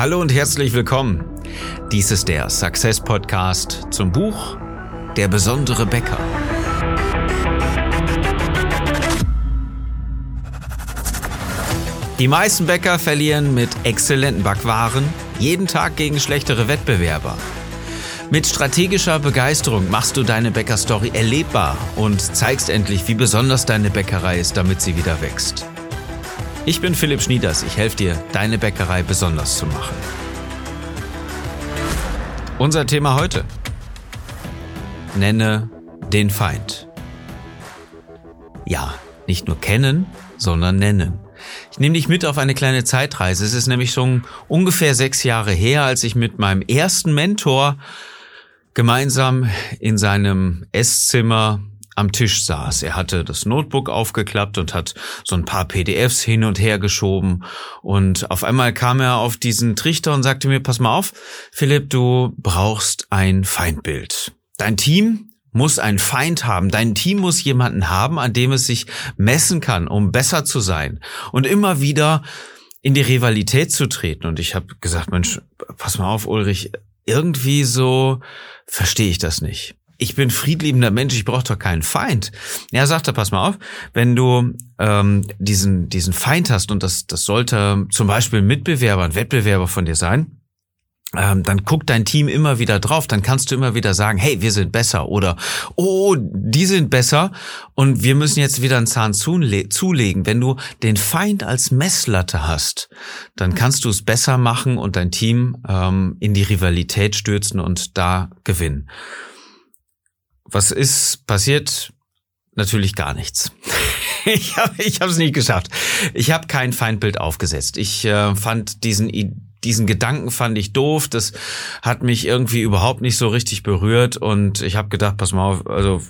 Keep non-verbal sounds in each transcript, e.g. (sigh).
Hallo und herzlich willkommen. Dies ist der Success Podcast zum Buch Der besondere Bäcker. Die meisten Bäcker verlieren mit exzellenten Backwaren jeden Tag gegen schlechtere Wettbewerber. Mit strategischer Begeisterung machst du deine Bäckerstory erlebbar und zeigst endlich, wie besonders deine Bäckerei ist, damit sie wieder wächst. Ich bin Philipp Schnieders, ich helfe dir, deine Bäckerei besonders zu machen. Unser Thema heute. Nenne den Feind. Ja, nicht nur kennen, sondern nennen. Ich nehme dich mit auf eine kleine Zeitreise. Es ist nämlich schon ungefähr sechs Jahre her, als ich mit meinem ersten Mentor gemeinsam in seinem Esszimmer am Tisch saß. Er hatte das Notebook aufgeklappt und hat so ein paar PDFs hin und her geschoben. Und auf einmal kam er auf diesen Trichter und sagte mir, pass mal auf, Philipp, du brauchst ein Feindbild. Dein Team muss einen Feind haben. Dein Team muss jemanden haben, an dem es sich messen kann, um besser zu sein. Und immer wieder in die Rivalität zu treten. Und ich habe gesagt, Mensch, pass mal auf, Ulrich, irgendwie so verstehe ich das nicht. Ich bin friedliebender Mensch, ich brauche doch keinen Feind. Er sagte, pass mal auf, wenn du ähm, diesen, diesen Feind hast, und das, das sollte zum Beispiel ein Mitbewerber, ein Wettbewerber von dir sein, ähm, dann guckt dein Team immer wieder drauf, dann kannst du immer wieder sagen, hey, wir sind besser oder oh, die sind besser und wir müssen jetzt wieder einen Zahn zulegen. Wenn du den Feind als Messlatte hast, dann kannst du es besser machen und dein Team ähm, in die Rivalität stürzen und da gewinnen. Was ist passiert? Natürlich gar nichts. (laughs) ich habe es nicht geschafft. Ich habe kein Feindbild aufgesetzt. Ich äh, fand diesen diesen Gedanken fand ich doof, das hat mich irgendwie überhaupt nicht so richtig berührt und ich habe gedacht, pass mal auf, also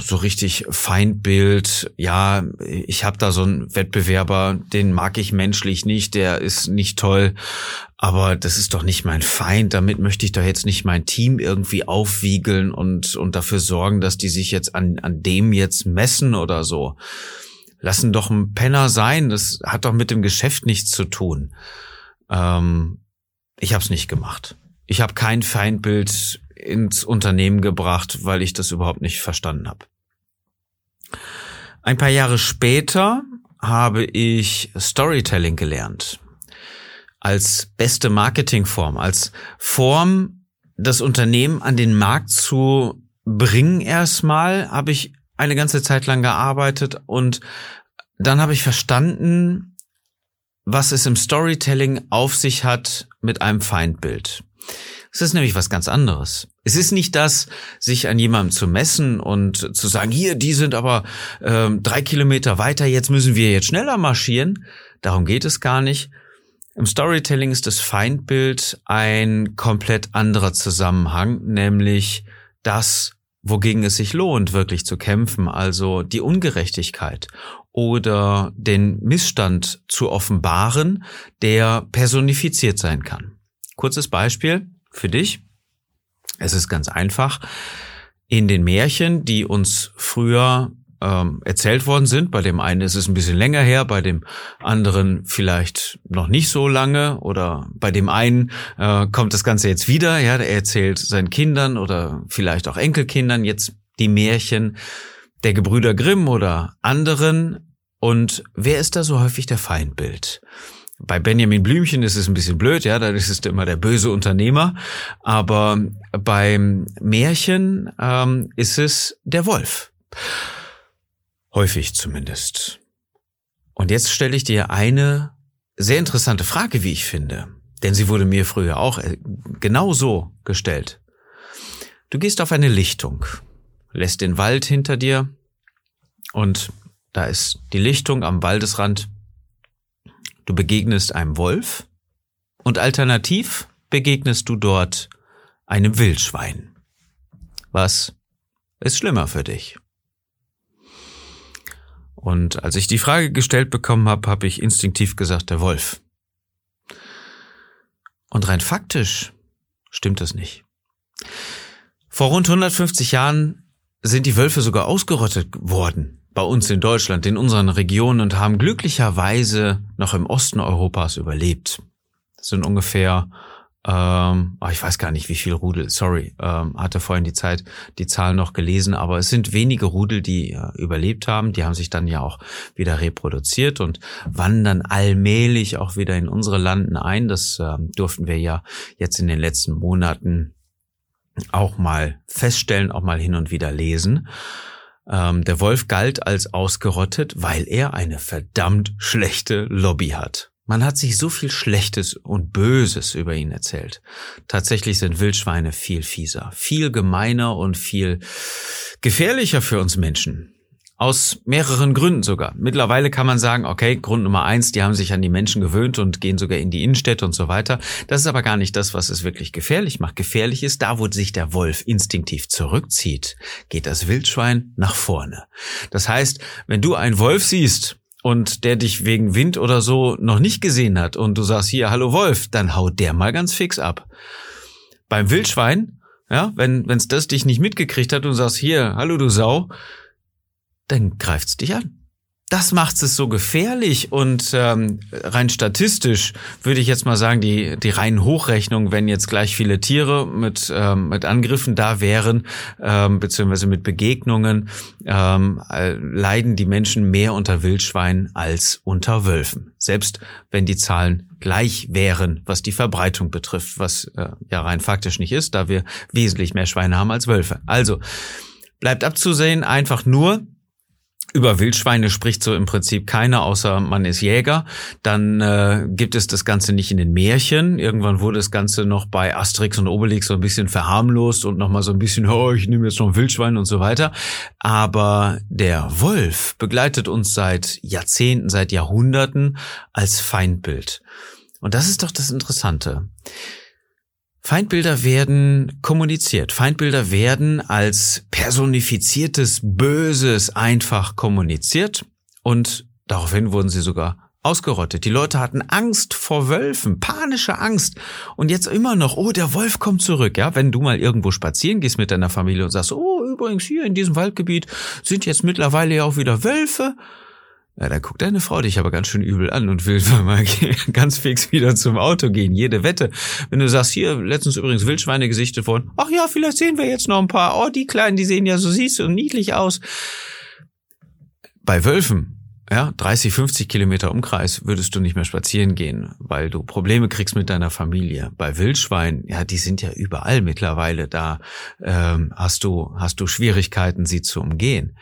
so richtig Feindbild, ja, ich habe da so einen Wettbewerber, den mag ich menschlich nicht, der ist nicht toll, aber das ist doch nicht mein Feind, damit möchte ich doch jetzt nicht mein Team irgendwie aufwiegeln und und dafür sorgen, dass die sich jetzt an an dem jetzt messen oder so. Lassen doch ein Penner sein, das hat doch mit dem Geschäft nichts zu tun. Ähm, ich habe es nicht gemacht. Ich habe kein Feindbild ins Unternehmen gebracht, weil ich das überhaupt nicht verstanden habe. Ein paar Jahre später habe ich Storytelling gelernt. Als beste Marketingform, als Form, das Unternehmen an den Markt zu bringen erstmal, habe ich eine ganze Zeit lang gearbeitet und dann habe ich verstanden, was es im Storytelling auf sich hat mit einem Feindbild. Es ist nämlich was ganz anderes. Es ist nicht das, sich an jemandem zu messen und zu sagen, hier, die sind aber ähm, drei Kilometer weiter, jetzt müssen wir jetzt schneller marschieren. Darum geht es gar nicht. Im Storytelling ist das Feindbild ein komplett anderer Zusammenhang, nämlich das, wogegen es sich lohnt, wirklich zu kämpfen, also die Ungerechtigkeit oder den Missstand zu offenbaren, der personifiziert sein kann. Kurzes Beispiel für dich. Es ist ganz einfach. In den Märchen, die uns früher ähm, erzählt worden sind, bei dem einen ist es ein bisschen länger her, bei dem anderen vielleicht noch nicht so lange oder bei dem einen äh, kommt das Ganze jetzt wieder, ja, er erzählt seinen Kindern oder vielleicht auch Enkelkindern jetzt die Märchen der Gebrüder Grimm oder anderen und wer ist da so häufig der Feindbild? Bei Benjamin Blümchen ist es ein bisschen blöd, ja, da ist es immer der böse Unternehmer. Aber beim Märchen ähm, ist es der Wolf. Häufig zumindest. Und jetzt stelle ich dir eine sehr interessante Frage, wie ich finde. Denn sie wurde mir früher auch äh, genau so gestellt. Du gehst auf eine Lichtung, lässt den Wald hinter dir und da ist die Lichtung am Waldesrand. Du begegnest einem Wolf und alternativ begegnest du dort einem Wildschwein. Was ist schlimmer für dich? Und als ich die Frage gestellt bekommen habe, habe ich instinktiv gesagt, der Wolf. Und rein faktisch stimmt das nicht. Vor rund 150 Jahren sind die Wölfe sogar ausgerottet worden bei uns in Deutschland, in unseren Regionen und haben glücklicherweise noch im Osten Europas überlebt. Das sind ungefähr ähm, oh, ich weiß gar nicht, wie viel Rudel, sorry, ähm, hatte vorhin die Zeit, die Zahl noch gelesen, aber es sind wenige Rudel, die äh, überlebt haben. Die haben sich dann ja auch wieder reproduziert und wandern allmählich auch wieder in unsere Landen ein. Das äh, durften wir ja jetzt in den letzten Monaten auch mal feststellen, auch mal hin und wieder lesen. Ähm, der Wolf galt als ausgerottet, weil er eine verdammt schlechte Lobby hat. Man hat sich so viel Schlechtes und Böses über ihn erzählt. Tatsächlich sind Wildschweine viel fieser, viel gemeiner und viel gefährlicher für uns Menschen. Aus mehreren Gründen sogar. Mittlerweile kann man sagen, okay, Grund Nummer eins, die haben sich an die Menschen gewöhnt und gehen sogar in die Innenstädte und so weiter. Das ist aber gar nicht das, was es wirklich gefährlich macht. Gefährlich ist, da wo sich der Wolf instinktiv zurückzieht, geht das Wildschwein nach vorne. Das heißt, wenn du einen Wolf siehst und der dich wegen Wind oder so noch nicht gesehen hat und du sagst hier, hallo Wolf, dann haut der mal ganz fix ab. Beim Wildschwein, ja, wenn wenn's das dich nicht mitgekriegt hat und sagst hier, hallo du Sau, dann greift's dich an das macht es so gefährlich und ähm, rein statistisch würde ich jetzt mal sagen, die, die reinen Hochrechnungen, wenn jetzt gleich viele Tiere mit, ähm, mit Angriffen da wären, ähm, beziehungsweise mit Begegnungen, ähm, äh, leiden die Menschen mehr unter Wildschweinen als unter Wölfen. Selbst wenn die Zahlen gleich wären, was die Verbreitung betrifft, was äh, ja rein faktisch nicht ist, da wir wesentlich mehr Schweine haben als Wölfe. Also bleibt abzusehen, einfach nur, über Wildschweine spricht so im Prinzip keiner, außer man ist Jäger. Dann äh, gibt es das Ganze nicht in den Märchen. Irgendwann wurde das Ganze noch bei Asterix und Obelix so ein bisschen verharmlost und nochmal so ein bisschen, oh, ich nehme jetzt noch ein Wildschwein und so weiter. Aber der Wolf begleitet uns seit Jahrzehnten, seit Jahrhunderten als Feindbild. Und das ist doch das Interessante. Feindbilder werden kommuniziert. Feindbilder werden als personifiziertes Böses einfach kommuniziert und daraufhin wurden sie sogar ausgerottet. Die Leute hatten Angst vor Wölfen, panische Angst. Und jetzt immer noch, oh, der Wolf kommt zurück. Ja, wenn du mal irgendwo spazieren gehst mit deiner Familie und sagst, oh, übrigens hier in diesem Waldgebiet sind jetzt mittlerweile ja auch wieder Wölfe. Ja, da guckt deine Frau dich aber ganz schön übel an und will (laughs) mal ganz fix wieder zum Auto gehen. Jede Wette. Wenn du sagst, hier, letztens übrigens Wildschweine gesichtet worden. Ach ja, vielleicht sehen wir jetzt noch ein paar. Oh, die Kleinen, die sehen ja so süß und niedlich aus. Bei Wölfen, ja, 30, 50 Kilometer Umkreis würdest du nicht mehr spazieren gehen, weil du Probleme kriegst mit deiner Familie. Bei Wildschweinen, ja, die sind ja überall mittlerweile. Da ähm, hast du hast du Schwierigkeiten, sie zu umgehen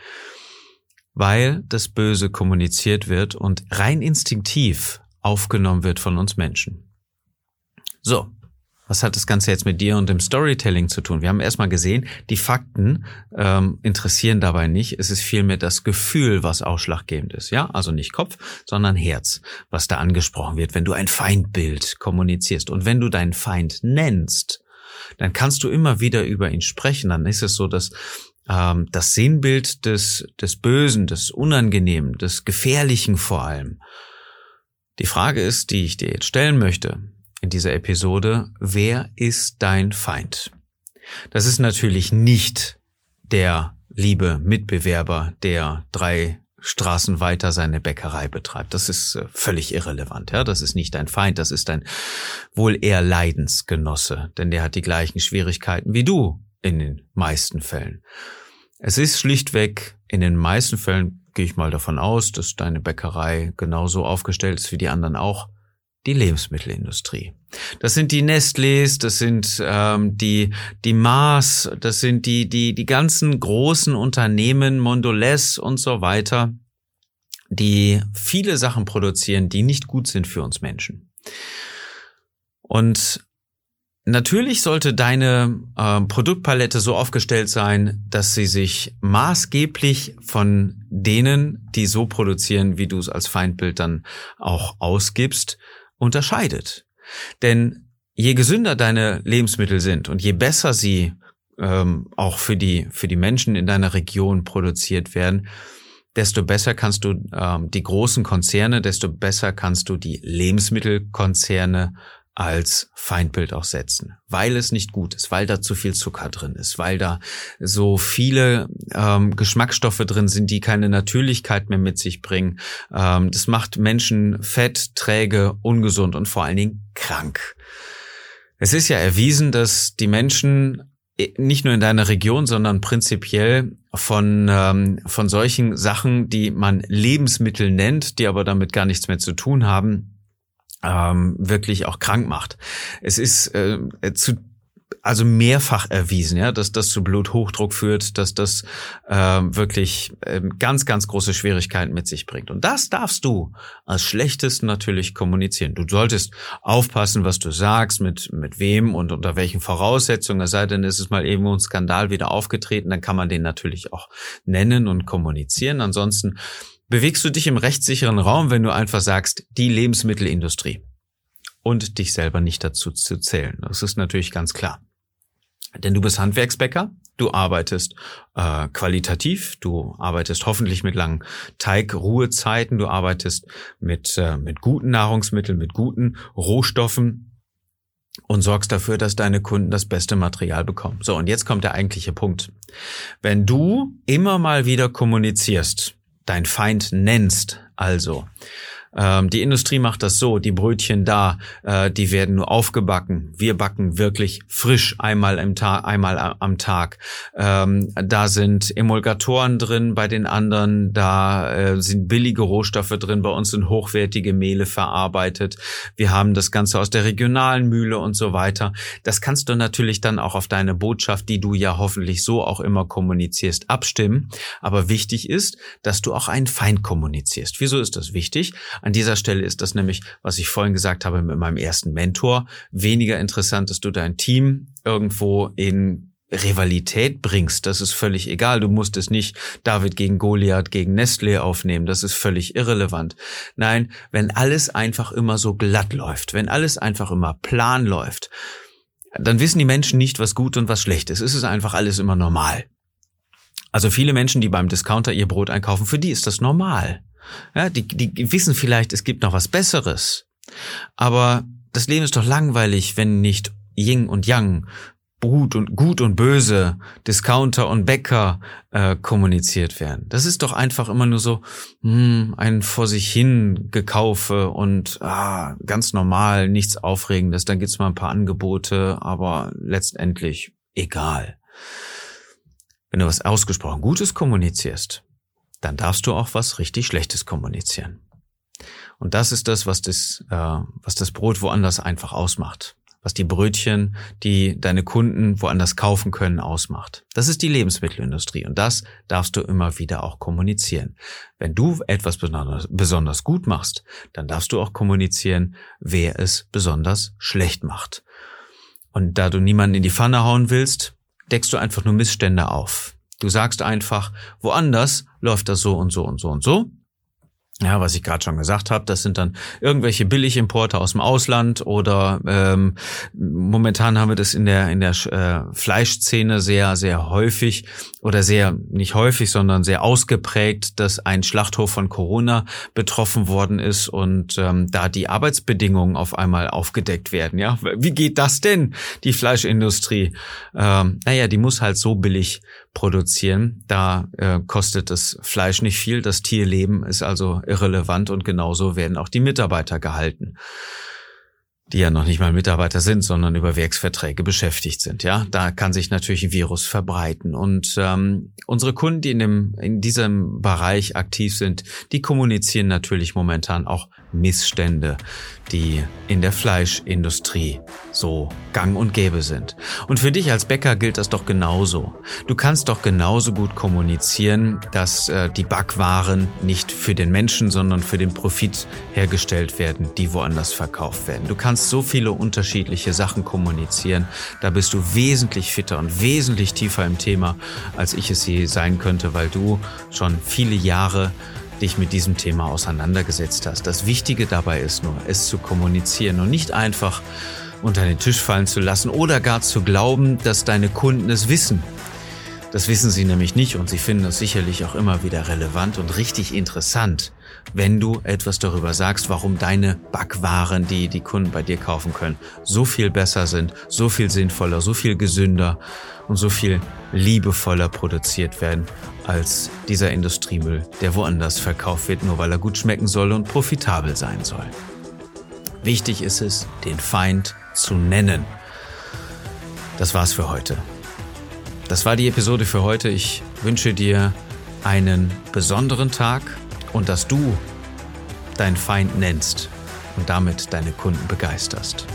weil das Böse kommuniziert wird und rein instinktiv aufgenommen wird von uns Menschen. So, was hat das Ganze jetzt mit dir und dem Storytelling zu tun? Wir haben erstmal gesehen, die Fakten ähm, interessieren dabei nicht. Es ist vielmehr das Gefühl, was ausschlaggebend ist. Ja, also nicht Kopf, sondern Herz, was da angesprochen wird, wenn du ein Feindbild kommunizierst. Und wenn du deinen Feind nennst, dann kannst du immer wieder über ihn sprechen. Dann ist es so, dass ähm, das Sinnbild des, des Bösen, des Unangenehmen, des Gefährlichen vor allem. Die Frage ist, die ich dir jetzt stellen möchte in dieser Episode, wer ist dein Feind? Das ist natürlich nicht der liebe Mitbewerber, der drei Straßen weiter seine Bäckerei betreibt. Das ist äh, völlig irrelevant. Ja, das ist nicht dein Feind, das ist dein wohl eher Leidensgenosse, denn der hat die gleichen Schwierigkeiten wie du in den meisten Fällen. Es ist schlichtweg, in den meisten Fällen gehe ich mal davon aus, dass deine Bäckerei genauso aufgestellt ist wie die anderen auch, die Lebensmittelindustrie. Das sind die Nestlés, das sind ähm, die die Mars, das sind die die die ganzen großen Unternehmen, Mondelez und so weiter, die viele Sachen produzieren, die nicht gut sind für uns Menschen. Und Natürlich sollte deine äh, Produktpalette so aufgestellt sein, dass sie sich maßgeblich von denen, die so produzieren, wie du es als Feindbild dann auch ausgibst, unterscheidet. Denn je gesünder deine Lebensmittel sind und je besser sie ähm, auch für die, für die Menschen in deiner Region produziert werden, desto besser kannst du ähm, die großen Konzerne, desto besser kannst du die Lebensmittelkonzerne als Feindbild auch setzen, weil es nicht gut ist, weil da zu viel Zucker drin ist, weil da so viele ähm, Geschmacksstoffe drin sind, die keine Natürlichkeit mehr mit sich bringen. Ähm, das macht Menschen fett, träge, ungesund und vor allen Dingen krank. Es ist ja erwiesen, dass die Menschen äh, nicht nur in deiner Region, sondern prinzipiell von, ähm, von solchen Sachen, die man Lebensmittel nennt, die aber damit gar nichts mehr zu tun haben, ähm, wirklich auch krank macht. Es ist äh, zu also mehrfach erwiesen, ja, dass das zu Bluthochdruck führt, dass das äh, wirklich äh, ganz, ganz große Schwierigkeiten mit sich bringt. Und das darfst du als Schlechtest natürlich kommunizieren. Du solltest aufpassen, was du sagst, mit, mit wem und unter welchen Voraussetzungen. Es sei denn, es ist mal irgendwo ein Skandal wieder aufgetreten, dann kann man den natürlich auch nennen und kommunizieren. Ansonsten bewegst du dich im rechtssicheren Raum, wenn du einfach sagst, die Lebensmittelindustrie und dich selber nicht dazu zu zählen. Das ist natürlich ganz klar. Denn du bist Handwerksbäcker, du arbeitest äh, qualitativ, du arbeitest hoffentlich mit langen Teigruhezeiten, du arbeitest mit, äh, mit guten Nahrungsmitteln, mit guten Rohstoffen und sorgst dafür, dass deine Kunden das beste Material bekommen. So, und jetzt kommt der eigentliche Punkt. Wenn du immer mal wieder kommunizierst, dein Feind nennst, also ähm, die Industrie macht das so, die Brötchen da, äh, die werden nur aufgebacken. Wir backen wirklich frisch einmal im Tag, einmal am Tag. Ähm, da sind Emulgatoren drin, bei den anderen, da äh, sind billige Rohstoffe drin, bei uns sind hochwertige Mehle verarbeitet. Wir haben das Ganze aus der regionalen Mühle und so weiter. Das kannst du natürlich dann auch auf deine Botschaft, die du ja hoffentlich so auch immer kommunizierst, abstimmen. Aber wichtig ist, dass du auch einen Feind kommunizierst. Wieso ist das wichtig? An dieser Stelle ist das nämlich, was ich vorhin gesagt habe mit meinem ersten Mentor, weniger interessant, dass du dein Team irgendwo in Rivalität bringst, das ist völlig egal. Du musst es nicht David gegen Goliath gegen Nestle aufnehmen. Das ist völlig irrelevant. Nein, wenn alles einfach immer so glatt läuft, wenn alles einfach immer plan läuft, dann wissen die Menschen nicht, was gut und was schlecht ist. Es ist einfach alles immer normal. Also viele Menschen, die beim Discounter ihr Brot einkaufen, für die ist das normal. Ja, die, die wissen vielleicht, es gibt noch was Besseres. Aber das Leben ist doch langweilig, wenn nicht Ying und Yang, gut und gut und böse, Discounter und Bäcker äh, kommuniziert werden. Das ist doch einfach immer nur so hm, ein vor sich hin gekaufe und ah, ganz normal, nichts Aufregendes. Dann gibt's mal ein paar Angebote, aber letztendlich egal. Wenn du was ausgesprochen Gutes kommunizierst, dann darfst du auch was richtig Schlechtes kommunizieren. Und das ist das, was das, äh, was das Brot woanders einfach ausmacht. Was die Brötchen, die deine Kunden woanders kaufen können, ausmacht. Das ist die Lebensmittelindustrie. Und das darfst du immer wieder auch kommunizieren. Wenn du etwas besonders, besonders gut machst, dann darfst du auch kommunizieren, wer es besonders schlecht macht. Und da du niemanden in die Pfanne hauen willst, deckst du einfach nur Missstände auf. Du sagst einfach, woanders läuft das so und so und so und so. Ja, was ich gerade schon gesagt habe, das sind dann irgendwelche Billigimporte aus dem Ausland oder ähm, momentan haben wir das in der in der äh, Fleischszene sehr sehr häufig oder sehr nicht häufig, sondern sehr ausgeprägt, dass ein Schlachthof von Corona betroffen worden ist und ähm, da die Arbeitsbedingungen auf einmal aufgedeckt werden. Ja, wie geht das denn? Die Fleischindustrie, ähm, naja, die muss halt so billig produzieren. Da äh, kostet das Fleisch nicht viel, das Tierleben ist also irrelevant und genauso werden auch die Mitarbeiter gehalten die ja noch nicht mal Mitarbeiter sind, sondern über Werksverträge beschäftigt sind. Ja, da kann sich natürlich ein Virus verbreiten. Und ähm, unsere Kunden, die in, dem, in diesem Bereich aktiv sind, die kommunizieren natürlich momentan auch Missstände, die in der Fleischindustrie so gang und gäbe sind. Und für dich als Bäcker gilt das doch genauso. Du kannst doch genauso gut kommunizieren, dass äh, die Backwaren nicht für den Menschen, sondern für den Profit hergestellt werden, die woanders verkauft werden. Du kannst kannst so viele unterschiedliche Sachen kommunizieren. Da bist du wesentlich fitter und wesentlich tiefer im Thema, als ich es je sein könnte, weil du schon viele Jahre dich mit diesem Thema auseinandergesetzt hast. Das Wichtige dabei ist nur, es zu kommunizieren und nicht einfach unter den Tisch fallen zu lassen oder gar zu glauben, dass deine Kunden es wissen. Das wissen sie nämlich nicht und sie finden es sicherlich auch immer wieder relevant und richtig interessant, wenn du etwas darüber sagst, warum deine Backwaren, die die Kunden bei dir kaufen können, so viel besser sind, so viel sinnvoller, so viel gesünder und so viel liebevoller produziert werden als dieser Industriemüll, der woanders verkauft wird, nur weil er gut schmecken soll und profitabel sein soll. Wichtig ist es, den Feind zu nennen. Das war's für heute. Das war die Episode für heute. Ich wünsche dir einen besonderen Tag und dass du deinen Feind nennst und damit deine Kunden begeisterst.